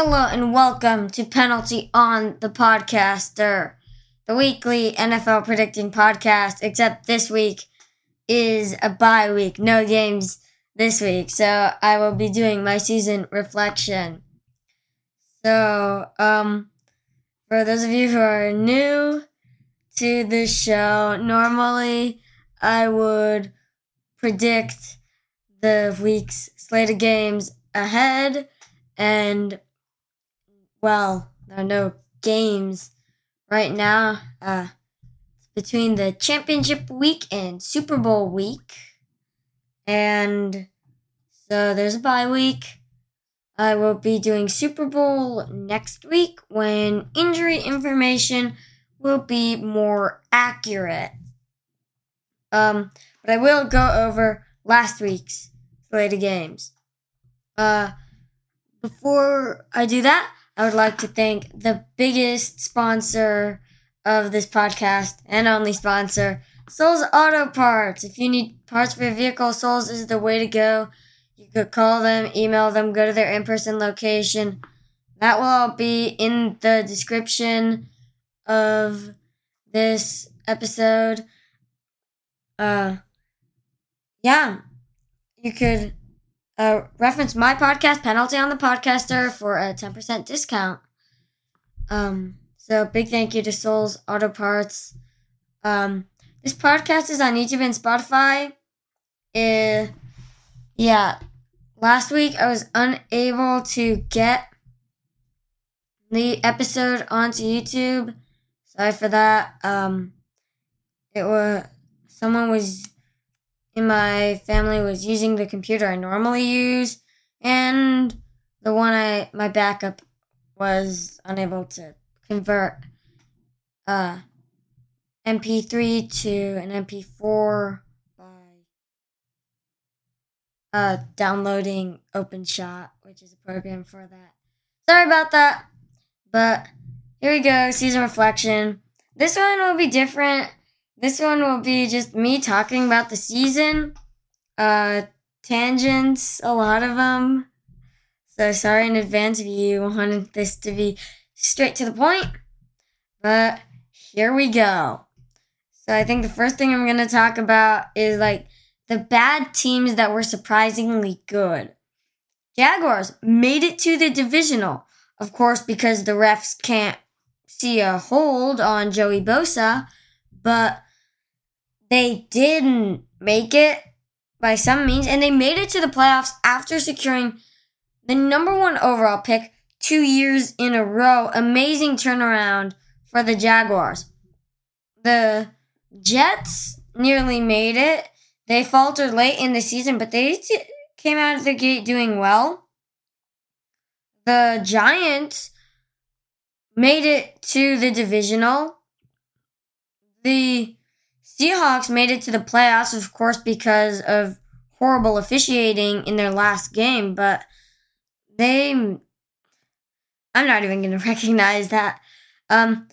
Hello and welcome to Penalty on the Podcaster, the weekly NFL predicting podcast, except this week is a bye week. No games this week, so I will be doing my season reflection. So, um, for those of you who are new to this show, normally I would predict the week's slate of games ahead and well, there are no games right now. Uh, between the championship week and Super Bowl week. And so there's a bye week. I will be doing Super Bowl next week when injury information will be more accurate. Um, but I will go over last week's slate of games. Uh, before I do that, I would like to thank the biggest sponsor of this podcast and only sponsor, Sol's Auto Parts. If you need parts for your vehicle, Sol's is the way to go. You could call them, email them, go to their in person location. That will all be in the description of this episode. Uh, yeah, you could uh, reference my podcast, Penalty on the Podcaster, for a 10% discount. Um, so big thank you to Sol's Auto Parts. Um, this podcast is on YouTube and Spotify. Uh, yeah, last week I was unable to get the episode onto YouTube. Sorry for that. Um, it was someone was in my family was using the computer I normally use, and the one I my backup was unable to convert uh, MP3 to an MP4 by uh, downloading OpenShot, which is a program for that. Sorry about that, but here we go. Season reflection. This one will be different this one will be just me talking about the season, uh, tangents, a lot of them. So sorry in advance if you wanted this to be straight to the point. But here we go. So I think the first thing I'm going to talk about is like the bad teams that were surprisingly good. Jaguars made it to the divisional, of course, because the refs can't see a hold on Joey Bosa, but they didn't make it by some means, and they made it to the playoffs after securing the number one overall pick two years in a row. Amazing turnaround for the Jaguars. The Jets nearly made it. They faltered late in the season, but they came out of the gate doing well. The Giants made it to the divisional. The Seahawks made it to the playoffs, of course, because of horrible officiating in their last game, but they. I'm not even going to recognize that. Um,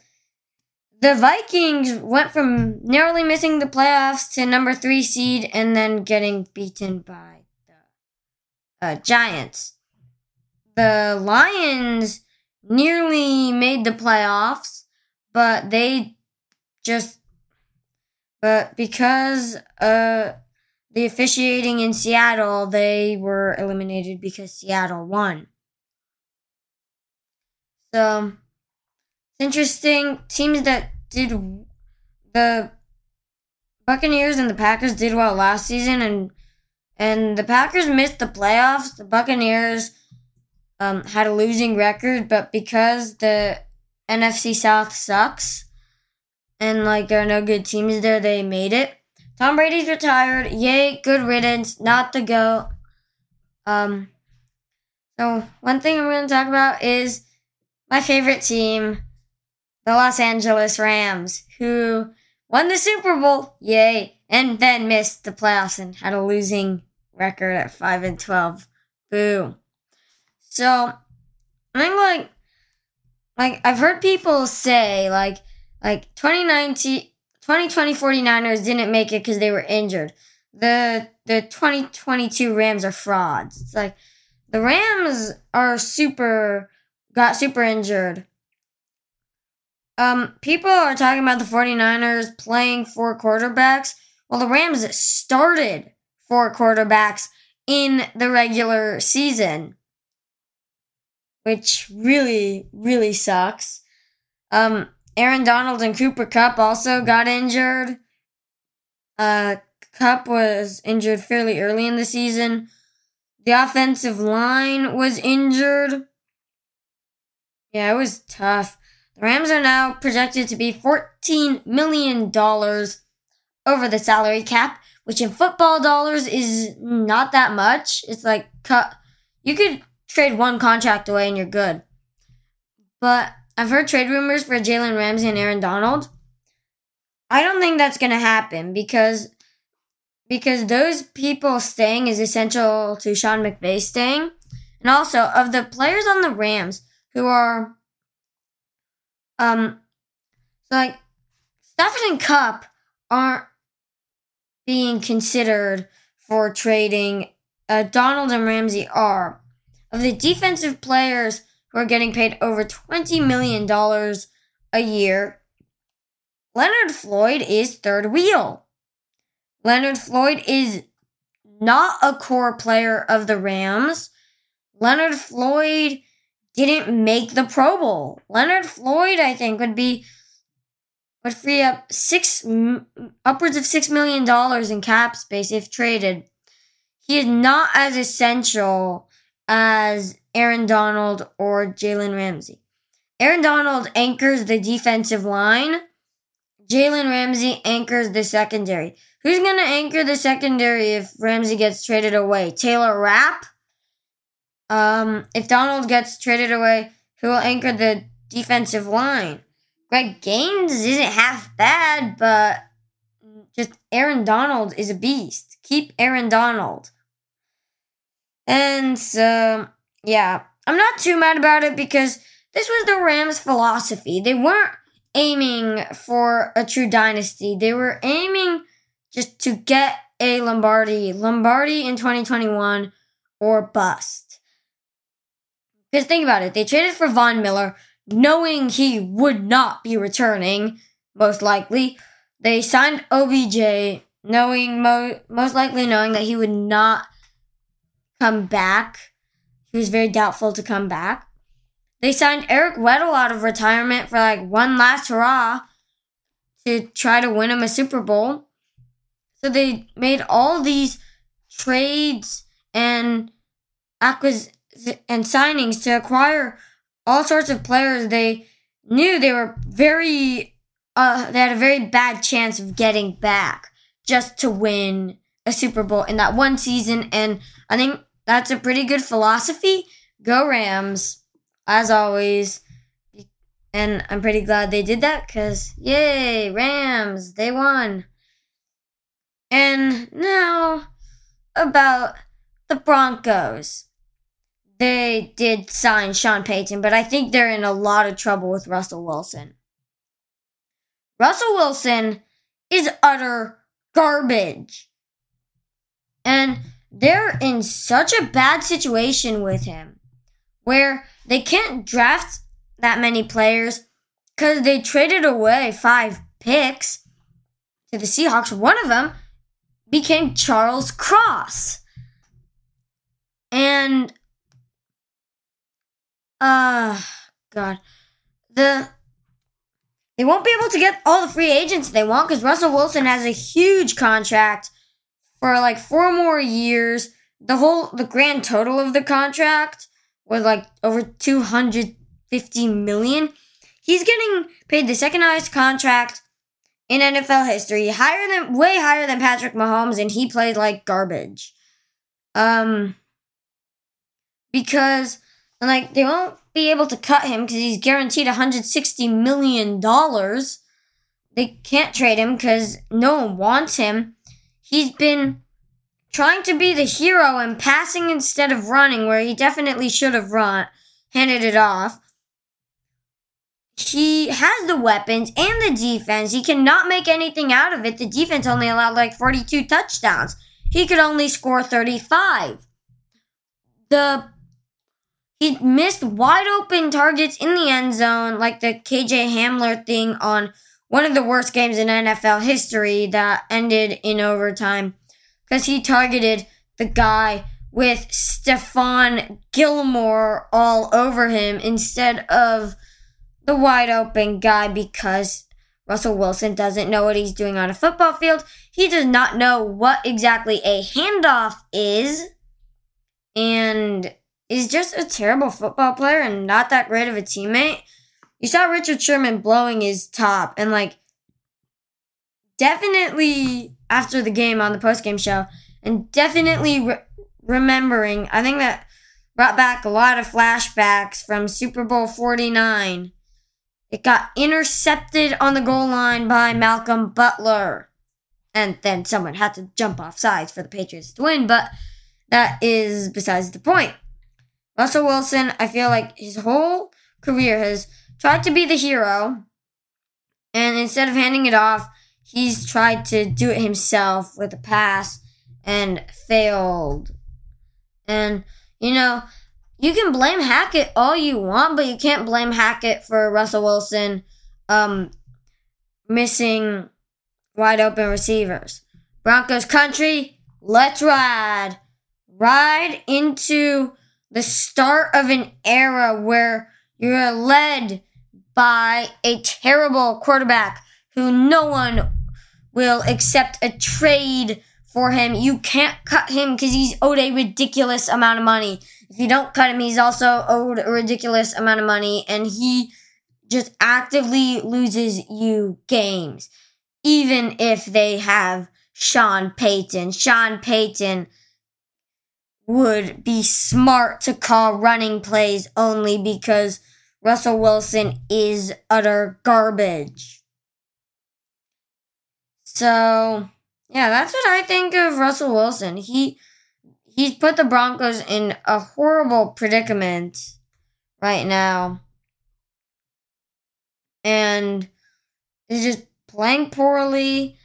the Vikings went from narrowly missing the playoffs to number three seed and then getting beaten by the uh, Giants. The Lions nearly made the playoffs, but they just but because uh, the officiating in Seattle, they were eliminated because Seattle won. So it's interesting. Teams that did the Buccaneers and the Packers did well last season, and and the Packers missed the playoffs. The Buccaneers um, had a losing record, but because the NFC South sucks, and like there are no good teams there, they made it. Tom Brady's retired. Yay, good riddance. Not the GOAT. Um. So one thing I'm going to talk about is my favorite team, the Los Angeles Rams, who won the Super Bowl. Yay! And then missed the playoffs and had a losing record at five and twelve. Boo. So I think like like I've heard people say like like 2019, 2020 49ers didn't make it because they were injured. The the 2022 Rams are frauds. It's like the Rams are super got super injured. Um, people are talking about the 49ers playing four quarterbacks. Well, the Rams started four quarterbacks in the regular season, which really, really sucks. Um, Aaron Donald and Cooper Kupp also got injured. Uh, Kupp was injured fairly early in the season. The offensive line was injured. Yeah, it was tough. The Rams are now projected to be $14 million over the salary cap, which in football dollars is not that much. It's like cut. You could trade one contract away and you're good. But I've heard trade rumors for Jalen Ramsey and Aaron Donald. I don't think that's gonna happen because because those people staying is essential to Sean McVay staying. And also of the players on the Rams who are um so like Stafford and Kupp aren't being considered for trading. Uh, Donald and Ramsey are. Of the defensive players who are getting paid over $20 million a year, Leonard Floyd is third wheel. Leonard Floyd is not a core player of the Rams. Leonard Floyd didn't make the Pro Bowl. Leonard Floyd, I think, would be would free up six upwards of six million dollars in cap space if traded. He is not as essential as Aaron Donald or Jalen Ramsey. Aaron Donald anchors the defensive line. Jalen Ramsey anchors the secondary. Who's going to anchor the secondary if Ramsey gets traded away? Taylor Rapp? Um, if Donald gets traded away, who will anchor the defensive line? Greg Gaines isn't half bad, but just Aaron Donald is a beast. Keep Aaron Donald. And so, yeah, I'm not too mad about it because this was the Rams' philosophy. They weren't aiming for a true dynasty, they were aiming just to get a Lombardi. Lombardi in 2021 or bust. Because think about it, they traded for Von Miller, knowing he would not be returning, most likely. They signed OBJ, knowing mo- most likely knowing that he would not come back. Was very doubtful to come back. They signed Eric Weddle out of retirement for like one last hurrah to try to win him a Super Bowl. So they made all these trades and acquis- and signings to acquire all sorts of players they knew they were very uh, they had a very bad chance of getting back just to win a Super Bowl in that one season and I think that's a pretty good philosophy. Go Rams as always. And I'm pretty glad they did that cuz yay, Rams, they won. And now about the Broncos they did sign Sean Payton, but I think they're in a lot of trouble with Russell Wilson. Russell Wilson is utter garbage. And they're in such a bad situation with him where they can't draft that many players because they traded away five picks to the Seahawks. One of them became Charles Cross. And uh God. The they won't be able to get all the free agents they want because Russell Wilson has a huge contract for like four more years. The whole the grand total of the contract was like over two hundred fifty million. He's getting paid the second highest contract in NFL history, higher than way higher than Patrick Mahomes, and he played like garbage. Um, because like they won't be able to cut him because he's guaranteed 160 million dollars. They can't trade him because no one wants him. He's been trying to be the hero and passing instead of running, where he definitely should have run, handed it off. He has the weapons and the defense. He cannot make anything out of it. The defense only allowed like 42 touchdowns. He could only score 35. The he missed wide open targets in the end zone, like the KJ Hamler thing on one of the worst games in NFL history that ended in overtime because he targeted the guy with Stephon Gilmore all over him instead of the wide open guy because Russell Wilson doesn't know what he's doing on a football field. He does not know what exactly a handoff is and is just a terrible football player and not that great of a teammate. You saw Richard Sherman blowing his top and like definitely after the game on the post-game show and definitely re- remembering I think that brought back a lot of flashbacks from Super Bowl 49 it got intercepted on the goal line by Malcolm Butler. And then someone had to jump off sides for the Patriots to win, but that is besides the point. Russell Wilson, I feel like his whole career has tried to be the hero, and instead of handing it off, he's tried to do it himself with a pass and failed. And, you know, you can blame Hackett all you want, but you can't blame Hackett for Russell Wilson um, missing wide open receivers. Broncos country, let's ride. Ride into the start of an era where you're led by a terrible quarterback who no one will accept a trade for him. You can't cut him because he's owed a ridiculous amount of money. If you don't cut him, he's also owed a ridiculous amount of money, and he just actively loses you games, even if they have Sean Payton. Sean Payton would be smart to call running plays only because Russell Wilson is utter garbage. So, yeah, that's what I think of Russell Wilson. He he's put the Broncos in a horrible predicament right now. And he's just playing poorly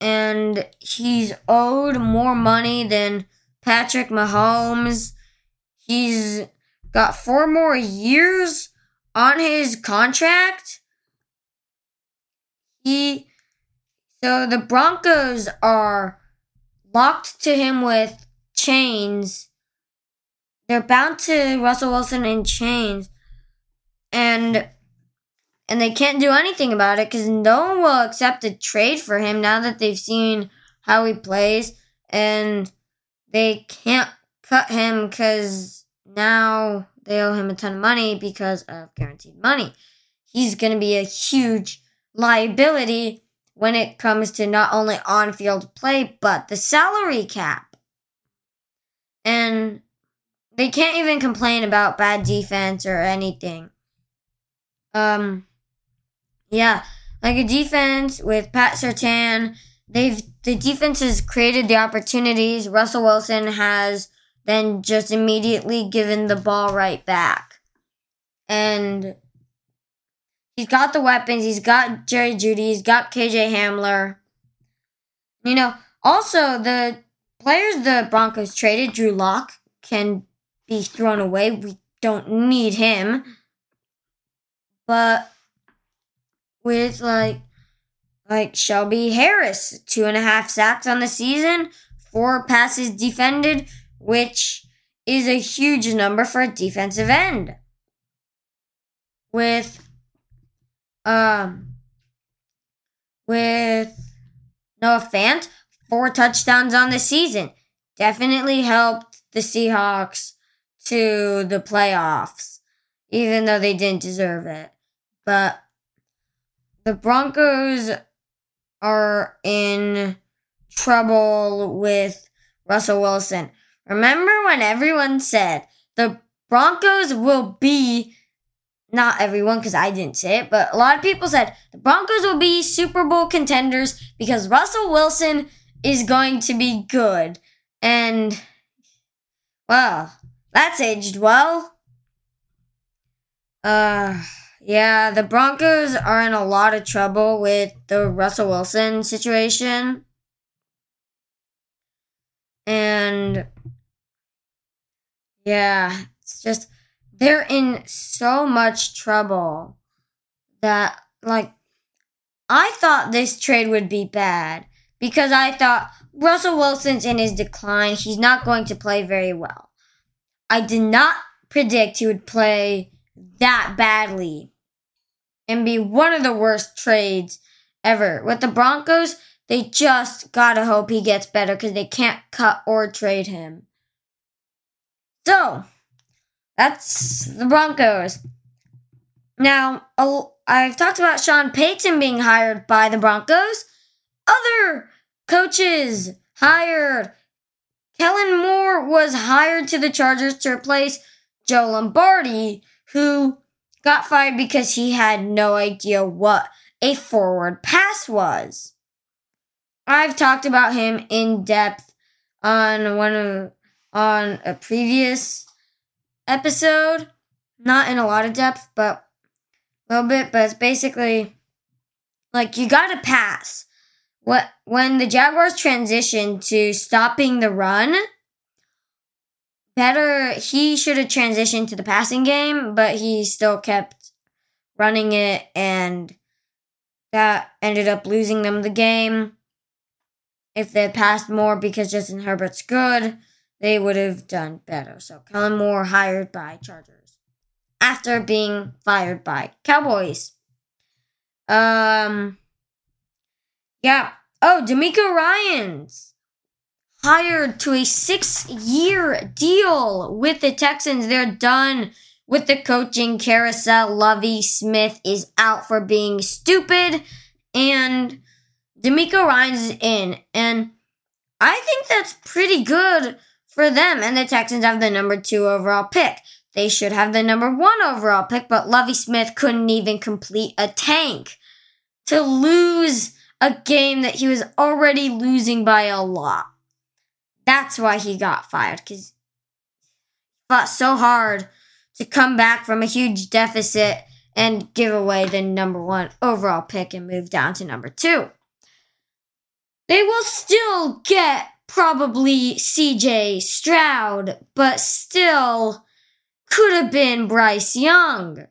and he's owed more money than Patrick Mahomes. He's got four more years on his contract. He so the Broncos are locked to him with chains. They're bound to Russell Wilson in chains, and and they can't do anything about it because no one will accept a trade for him now that they've seen how he plays, and they can't cut him because now they owe him a ton of money because of guaranteed money. He's going to be a huge liability when it comes to not only on field play, but the salary cap. And they can't even complain about bad defense or anything. Um, yeah, like a defense with Pat Surtain, they've the defense has created the opportunities. Russell Wilson has then just immediately given the ball right back, and he's got the weapons. He's got Jerry Jeudy. He's got KJ Hamler. You know, also the players the Broncos traded, Drew Lock, can be thrown away. We don't need him. But with like like Shelby Harris, two and a half sacks on the season, four passes defended, which is a huge number for a defensive end. With um with Noah Fant, four touchdowns on the season. Definitely helped the Seahawks to the playoffs, even though they didn't deserve it. But the Broncos are in trouble with Russell Wilson. Remember when everyone said the Broncos will be not everyone because I didn't say it, but a lot of people said the Broncos will be Super Bowl contenders because Russell Wilson is going to be good. And, well, that's aged well. Uh, yeah, the Broncos are in a lot of trouble with the Russell Wilson situation. And, yeah, it's just they're in so much trouble that like I thought this trade would be bad because I thought Russell Wilson's in his decline. He's not going to play very well. I did not predict he would play that badly and be one of the worst trades ever. With the Broncos, they just gotta hope he gets better because they can't cut or trade him. So, that's the Broncos. Now, I've talked about Sean Payton being hired by the Broncos. Other coaches hired. Kellen Moore was hired to the Chargers to replace Joe Lombardi, who got fired because he had no idea what a forward pass was. I've talked about him in depth on one of on a previous episode. Not in a lot of depth, but a little bit. But it's basically like you got to pass. What when the Jaguars transitioned to stopping the run, better he should have transitioned to the passing game, but he still kept running it and that ended up losing them the game. If they passed more because Justin Herbert's good, they would have done better. So Kellen Moore hired by Chargers after being fired by Cowboys. Um yeah. Oh, DeMeco Ryans hired to a six year deal with the Texans. They're done with the coaching carousel. Lovie Smith is out for being stupid, and DeMeco Ryans in. And I think that's pretty good for them. And the Texans have the number two overall pick. They should have the number one overall pick, but Lovie Smith couldn't even complete a tank to lose a game that he was already losing by a lot. That's why he got fired, because he fought so hard to come back from a huge deficit and give away the number one overall pick and move down to number two. They will still get probably CJ Stroud, but still could have been Bryce Young.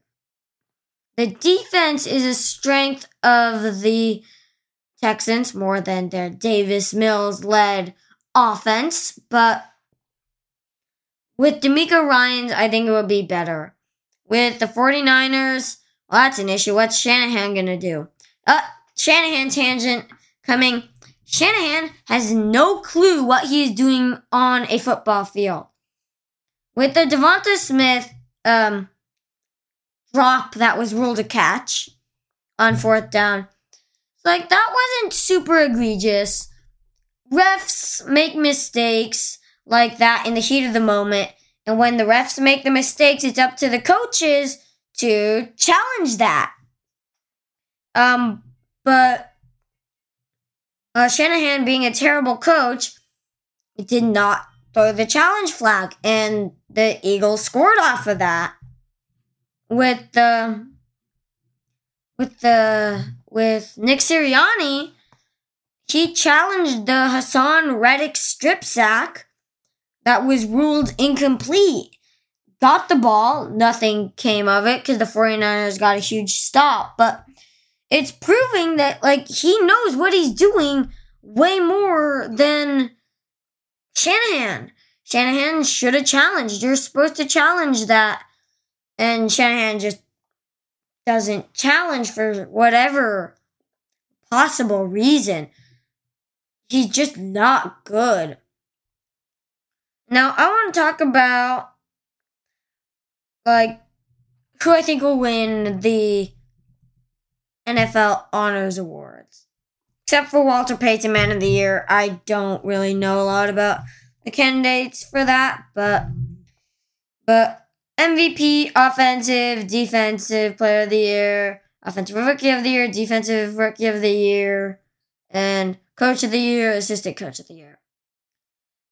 The defense is a strength of the Texans more than their Davis Mills led offense, but with DeMeco Ryans, I think it would be better. With the 49ers, well, that's an issue. What's Shanahan going to do? Uh, Shanahan tangent coming. Shanahan has no clue what he is doing on a football field. With the Devonta Smith um, drop that was ruled a catch on fourth down, like that wasn't super egregious. Refs make mistakes like that in the heat of the moment. And when the refs make the mistakes, it's up to the coaches to challenge that. Um, but uh, Shanahan, being a terrible coach, did not throw the challenge flag, and the Eagles scored off of that with the with the with Nick Sirianni. He challenged the Haason Reddick strip sack that was ruled incomplete. Got the ball, nothing came of it because the 49ers got a huge stop. But it's proving that, like, he knows what he's doing way more than Shanahan. Shanahan should have challenged. You're supposed to challenge that. And Shanahan just doesn't challenge for whatever possible reason. He's just not good. Now, I want to talk about like who I think will win the NFL Honors Awards. Except for Walter Payton Man of the Year, I don't really know a lot about the candidates for that, but but MVP, offensive, defensive player of the year, offensive rookie of the year, defensive rookie of the year, and coach of the year, assistant coach of the year.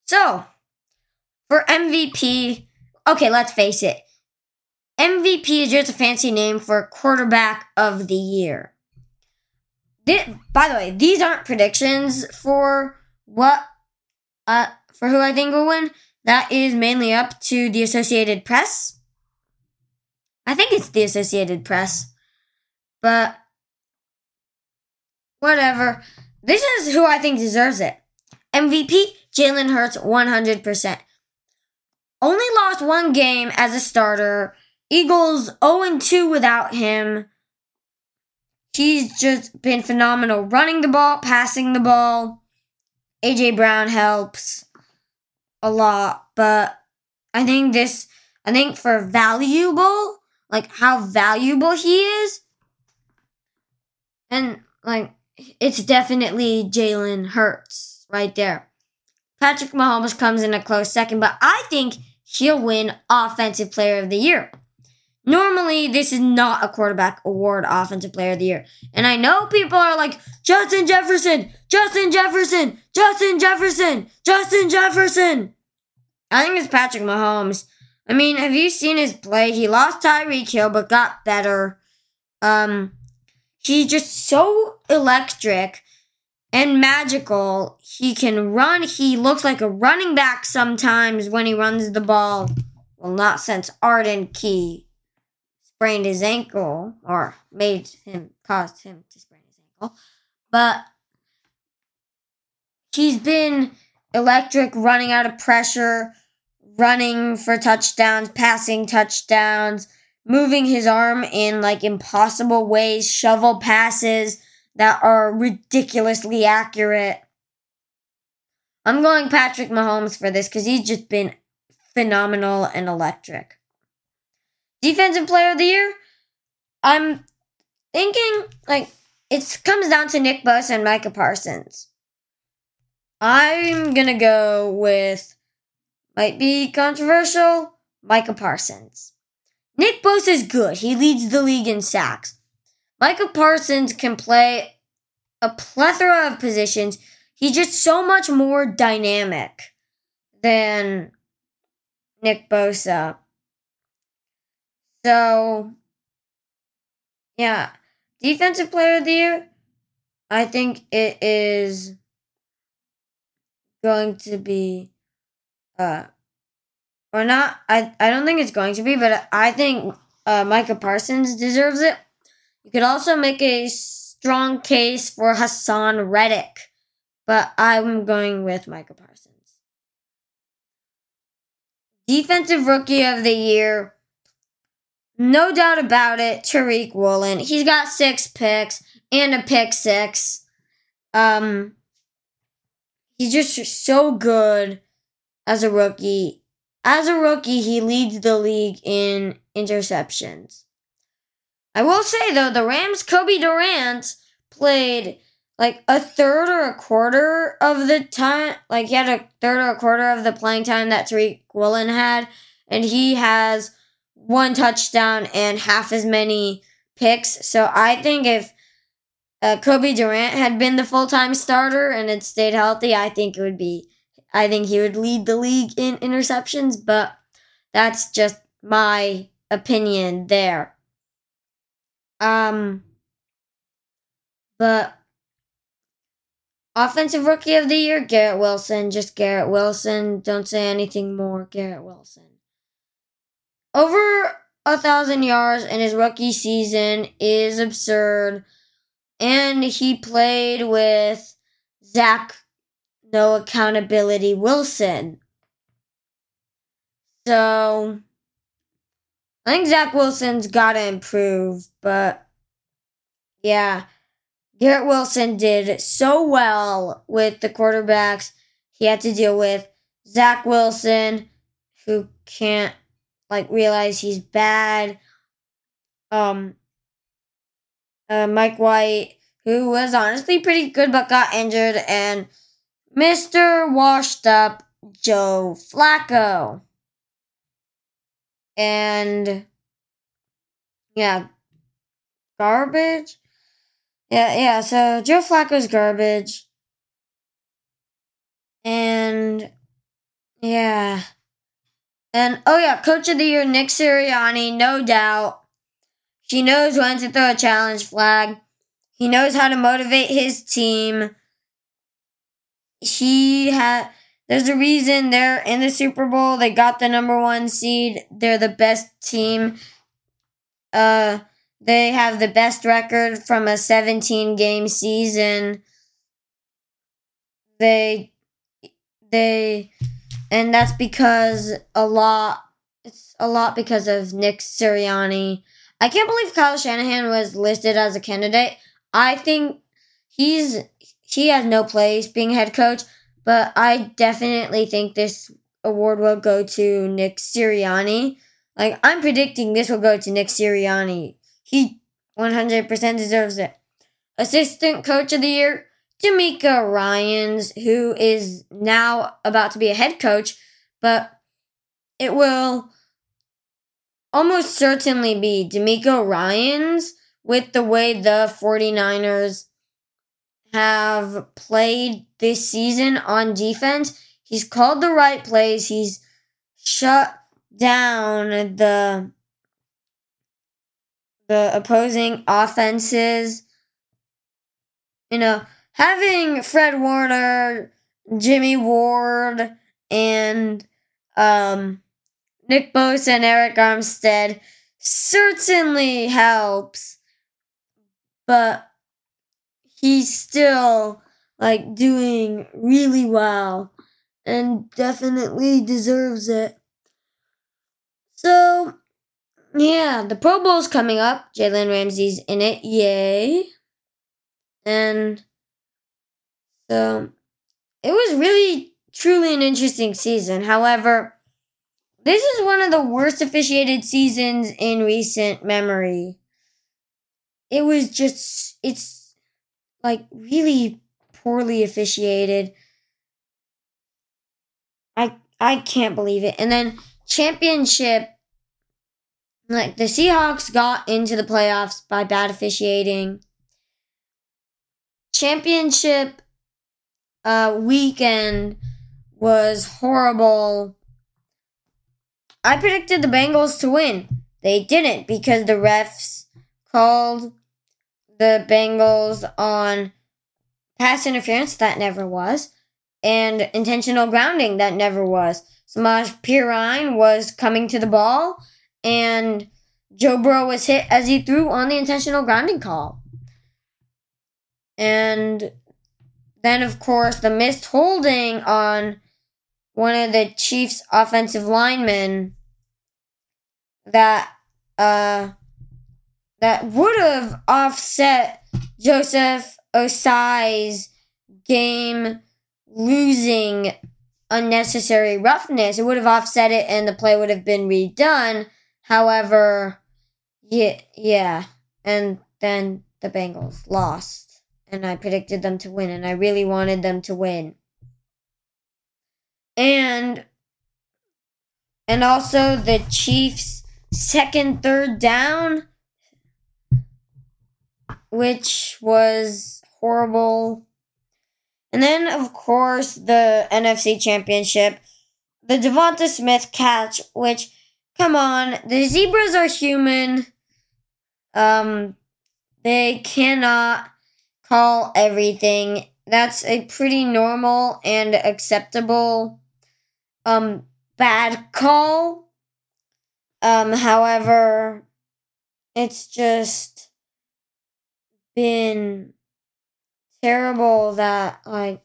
So, for MVP, okay, let's face it. MVP is just a fancy name for quarterback of the year. by the way, these aren't predictions for what uh for who I think will win. That is mainly up to the Associated Press. I think it's the Associated Press. But whatever. This is who I think deserves it. MVP Jalen Hurts 100%. Only lost one game as a starter. Eagles 0 2 without him. He's just been phenomenal running the ball, passing the ball. AJ Brown helps a lot, but I think this, I think for valuable, like how valuable he is, and like it's definitely Jalen Hurts right there. Patrick Mahomes comes in a close second, but I think he'll win Offensive Player of the Year. Normally, this is not a quarterback award, Offensive Player of the Year. And I know people are like, Justin Jefferson, Justin Jefferson, Justin Jefferson, Justin Jefferson. I think it's Patrick Mahomes. I mean, have you seen his play? He lost Tyreek Hill, but got better. Um, he's just so electric and magical. He can run. He looks like a running back sometimes when he runs the ball. Well, not since Arden Key sprained his ankle or made him caused him to sprain his ankle. But he's been electric running out of pressure, running for touchdowns, passing touchdowns, moving his arm in like impossible ways, shovel passes that are ridiculously accurate. I'm going Patrick Mahomes for this because he's just been phenomenal and electric. Defensive player of the year? I'm thinking like it comes down to Nick Bosa and Micah Parsons. I'm gonna go with might be controversial, Micah Parsons. Nick Bosa is good. He leads the league in sacks. Micah Parsons can play a plethora of positions. He's just so much more dynamic than Nick Bosa. So, yeah, defensive player of the year, I think it is going to be, uh, or not. I I don't think it's going to be, but I think uh, Micah Parsons deserves it. You could also make a strong case for Haason Reddick, but I'm going with Micah Parsons. Defensive Rookie of the Year. No doubt about it, Tariq Woolen. He's got six picks and a pick six. Um, he's just so good as a rookie. As a rookie, he leads the league in interceptions. I will say though, the Rams' Cobie Durant played like a third or a quarter of the time, like he had a third or a quarter of the playing time that Tariq Woolen had, and he has one touchdown and half as many picks. So I think if uh, Cobie Durant had been the full time starter and had stayed healthy, I think it would be, I think he would lead the league in interceptions, but that's just my opinion there. Um, but Offensive Rookie of the Year, Garrett Wilson. Just Garrett Wilson. Don't say anything more. Garrett Wilson. Over a thousand yards in his rookie season is absurd. And he played with Zach No Accountability Wilson. So I think Zach Wilson's got to improve, but yeah. Garrett Wilson did so well with the quarterbacks he had to deal with. Zach Wilson, who can't like realize he's bad. Um, uh, Mike White, who was honestly pretty good but got injured, and Mr. Washed Up Joe Flacco. And yeah, garbage. Yeah, yeah. So Joe Flacco's garbage. And yeah. And oh yeah, coach of the year Nick Sirianni, no doubt. He knows when to throw a challenge flag. He knows how to motivate his team. He had there's a reason they're in the Super Bowl. They got the number 1 seed. They're the best team Uh, they have the best record from a 17 game season. They, they, and that's because a lot, it's a lot because of Nick Sirianni. I can't believe Kyle Shanahan was listed as a candidate. I think he's, he has no place being head coach, but I definitely think this award will go to Nick Sirianni. Like, I'm predicting this will go to Nick Sirianni. He 100% deserves it. Assistant Coach of the Year, DeMeco Ryans, who is now about to be a head coach, but it will almost certainly be DeMeco Ryans with the way the 49ers have played this season on defense. He's called the right plays. He's shut down the the opposing offenses. You know, having Fred Warner, Jimmy Ward, and um, Nick Bosa and Arik Armstead certainly helps, but he's still like doing really well and definitely deserves it. So, yeah, the Pro Bowl's coming up. Jalen Ramsey's in it. Yay. And so it was really, truly an interesting season. However, this is one of the worst officiated seasons in recent memory. It was just, it's like really poorly officiated. I I can't believe it. And then championship like the Seahawks got into the playoffs by bad officiating. Championship uh, weekend was horrible. I predicted the Bengals to win. They didn't because the refs called the Bengals on pass interference that never was and intentional grounding that never was. Samaje Perine was coming to the ball and Joe Burrow was hit as he threw on the intentional grounding call. And then, of course, the missed holding on one of the Chiefs' offensive linemen that uh, that would have offset Joseph Ossai's game losing unnecessary roughness. It would have offset it and the play would have been redone. However, yeah, yeah. And then the Bengals lost. And I predicted them to win, and I really wanted them to win. And and also the Chiefs second third down which was horrible. And then of course the NFC championship, the Devonta Smith catch, which come on, the zebras are human. Um, they cannot call everything. That's a pretty normal and acceptable um bad call. Um, however, it's just been terrible that like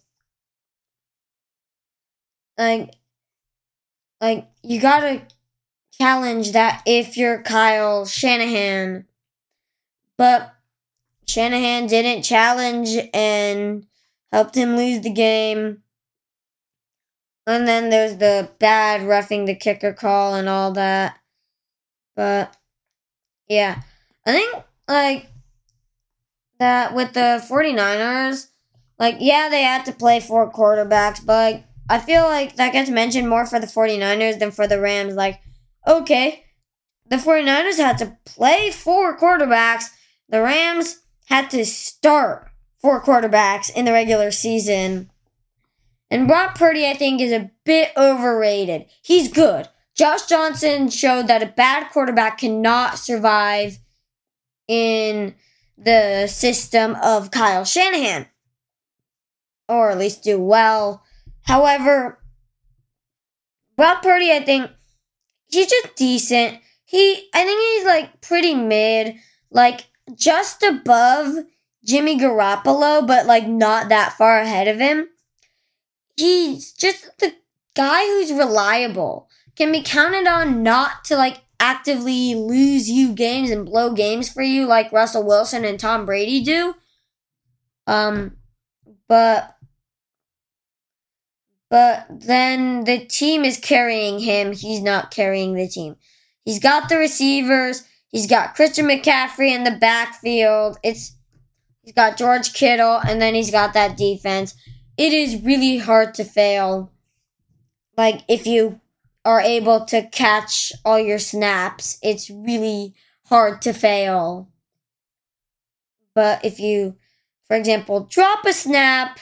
like like you gotta challenge that if you're Kyle Shanahan. But Shanahan didn't challenge and helped him lose the game. And then there's the bad roughing the kicker call and all that. But yeah. I think like that with the 49ers, like yeah, they had to play four quarterbacks, but I feel like that gets mentioned more for the 49ers than for the Rams. Like okay, the 49ers had to play four quarterbacks. The Rams had to start four quarterbacks in the regular season. And Brock Purdy, I think, is a bit overrated. He's good. Josh Johnson showed that a bad quarterback cannot survive in the system of Kyle Shanahan, or at least do well. However, Brock Purdy, I think, he's just decent. he I think he's like pretty mid, like just above Jimmy Garoppolo, but like not that far ahead of him. He's just the guy who's reliable, can be counted on not to like actively lose you games and blow games for you like Russell Wilson and Tom Brady do. Um, but but then the team is carrying him. He's not carrying the team. He's got the receivers. He's got Christian McCaffrey in the backfield. It's he's got George Kittle, and then he's got that defense. It is really hard to fail. Like if you are able to catch all your snaps, it's really hard to fail. But if you, for example, drop a snap,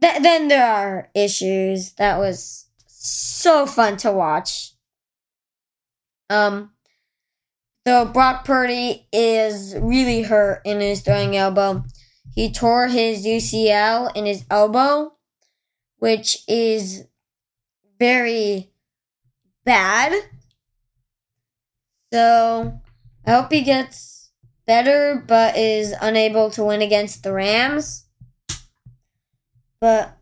th- then there are issues. That was so fun to watch. Um, though Brock Purdy is really hurt in his throwing elbow. He tore his UCL in his elbow, which is very bad. So I hope he gets better, but is unable to win against the Rams. But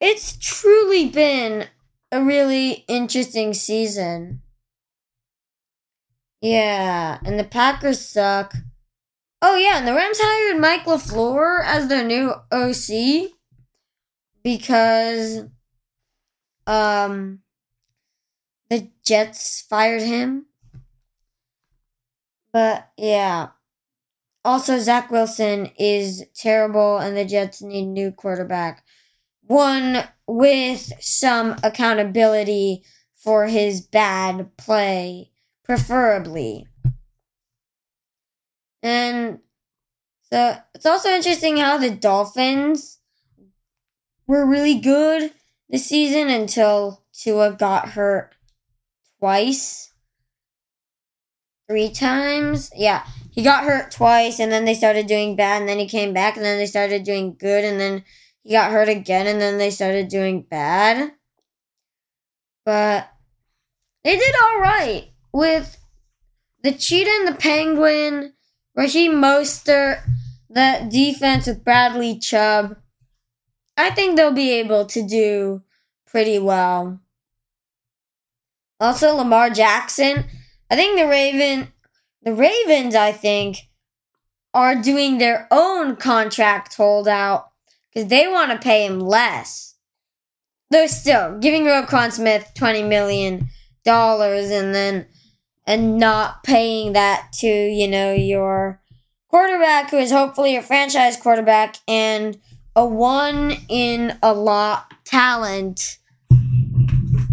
it's truly been a really interesting season. Yeah, and the Packers suck. Oh yeah, and the Rams hired Mike LaFleur as their new OC because um the Jets fired him. But yeah. Also, Zach Wilson is terrible, and the Jets need new quarterback. One with some accountability for his bad play, preferably. And so it's also interesting how the Dolphins were really good this season until Tua got hurt twice. Three times? Yeah. He got hurt twice and then they started doing bad and then he came back and then they started doing good and then he got hurt again and then they started doing bad. But they did alright with the cheetah and the penguin, Raheem Mostert, that defense with Bradley Chubb. I think they'll be able to do pretty well. Also, Lamar Jackson. I think the Raven, the Ravens, I think, are doing their own contract holdout because they want to pay him less. They're still giving Roquan Smith twenty million dollars and then and not paying that to you know your quarterback who is hopefully your franchise quarterback and a one in a lot talent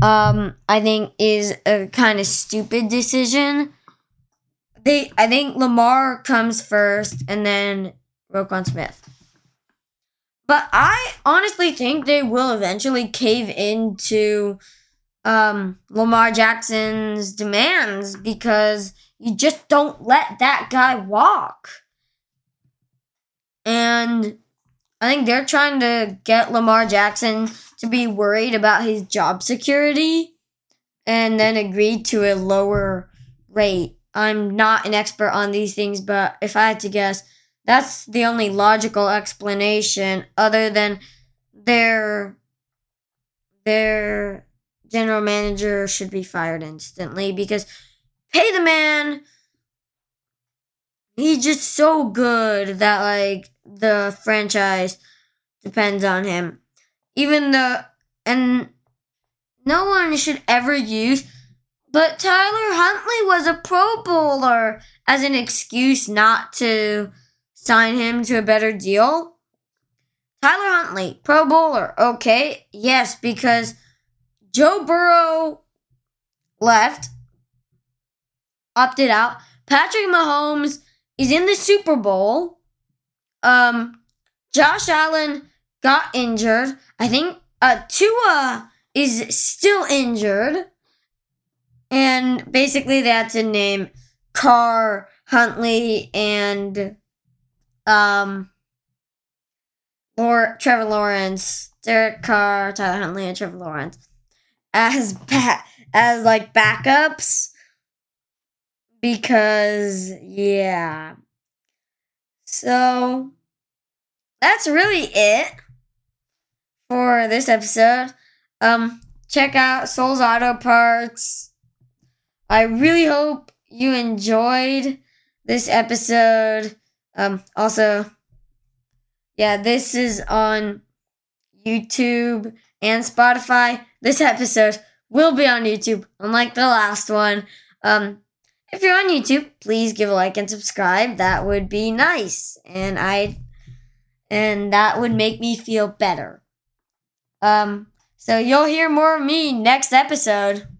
um, I think is a kind of stupid decision. They, I think Lamar comes first, and then Roquan Smith. But I honestly think they will eventually cave into um, Lamar Jackson's demands because you just don't let that guy walk. And I think they're trying to get Lamar Jackson to be worried about his job security and then agreed to a lower rate. I'm not an expert on these things, but if I had to guess, that's the only logical explanation other than their their general manager should be fired instantly because pay the man he's just so good that like the franchise depends on him even though and no one should ever use but Tyler Huntley was a pro bowler as an excuse not to sign him to a better deal. Tyler Huntley, pro bowler, okay, yes, because Joe Burrow left, opted out. Patrick Mahomes is in the Super Bowl. Um, Josh Allen got injured. I think uh, Tua is still injured. And basically, had to name Carr, Huntley, and um, or Trevor Lawrence, Derek Carr, Tyler Huntley, and Trevor Lawrence as ba- as like backups. because yeah. So that's really it for this episode. Um check out Sol's Auto Parts. I really hope you enjoyed this episode. Um also yeah, this is on YouTube and Spotify. This episode will be on YouTube, unlike the last one. Um, if you're on YouTube, please give a like and subscribe. That would be nice, and I, and that would make me feel better. Um, so you'll hear more of me next episode.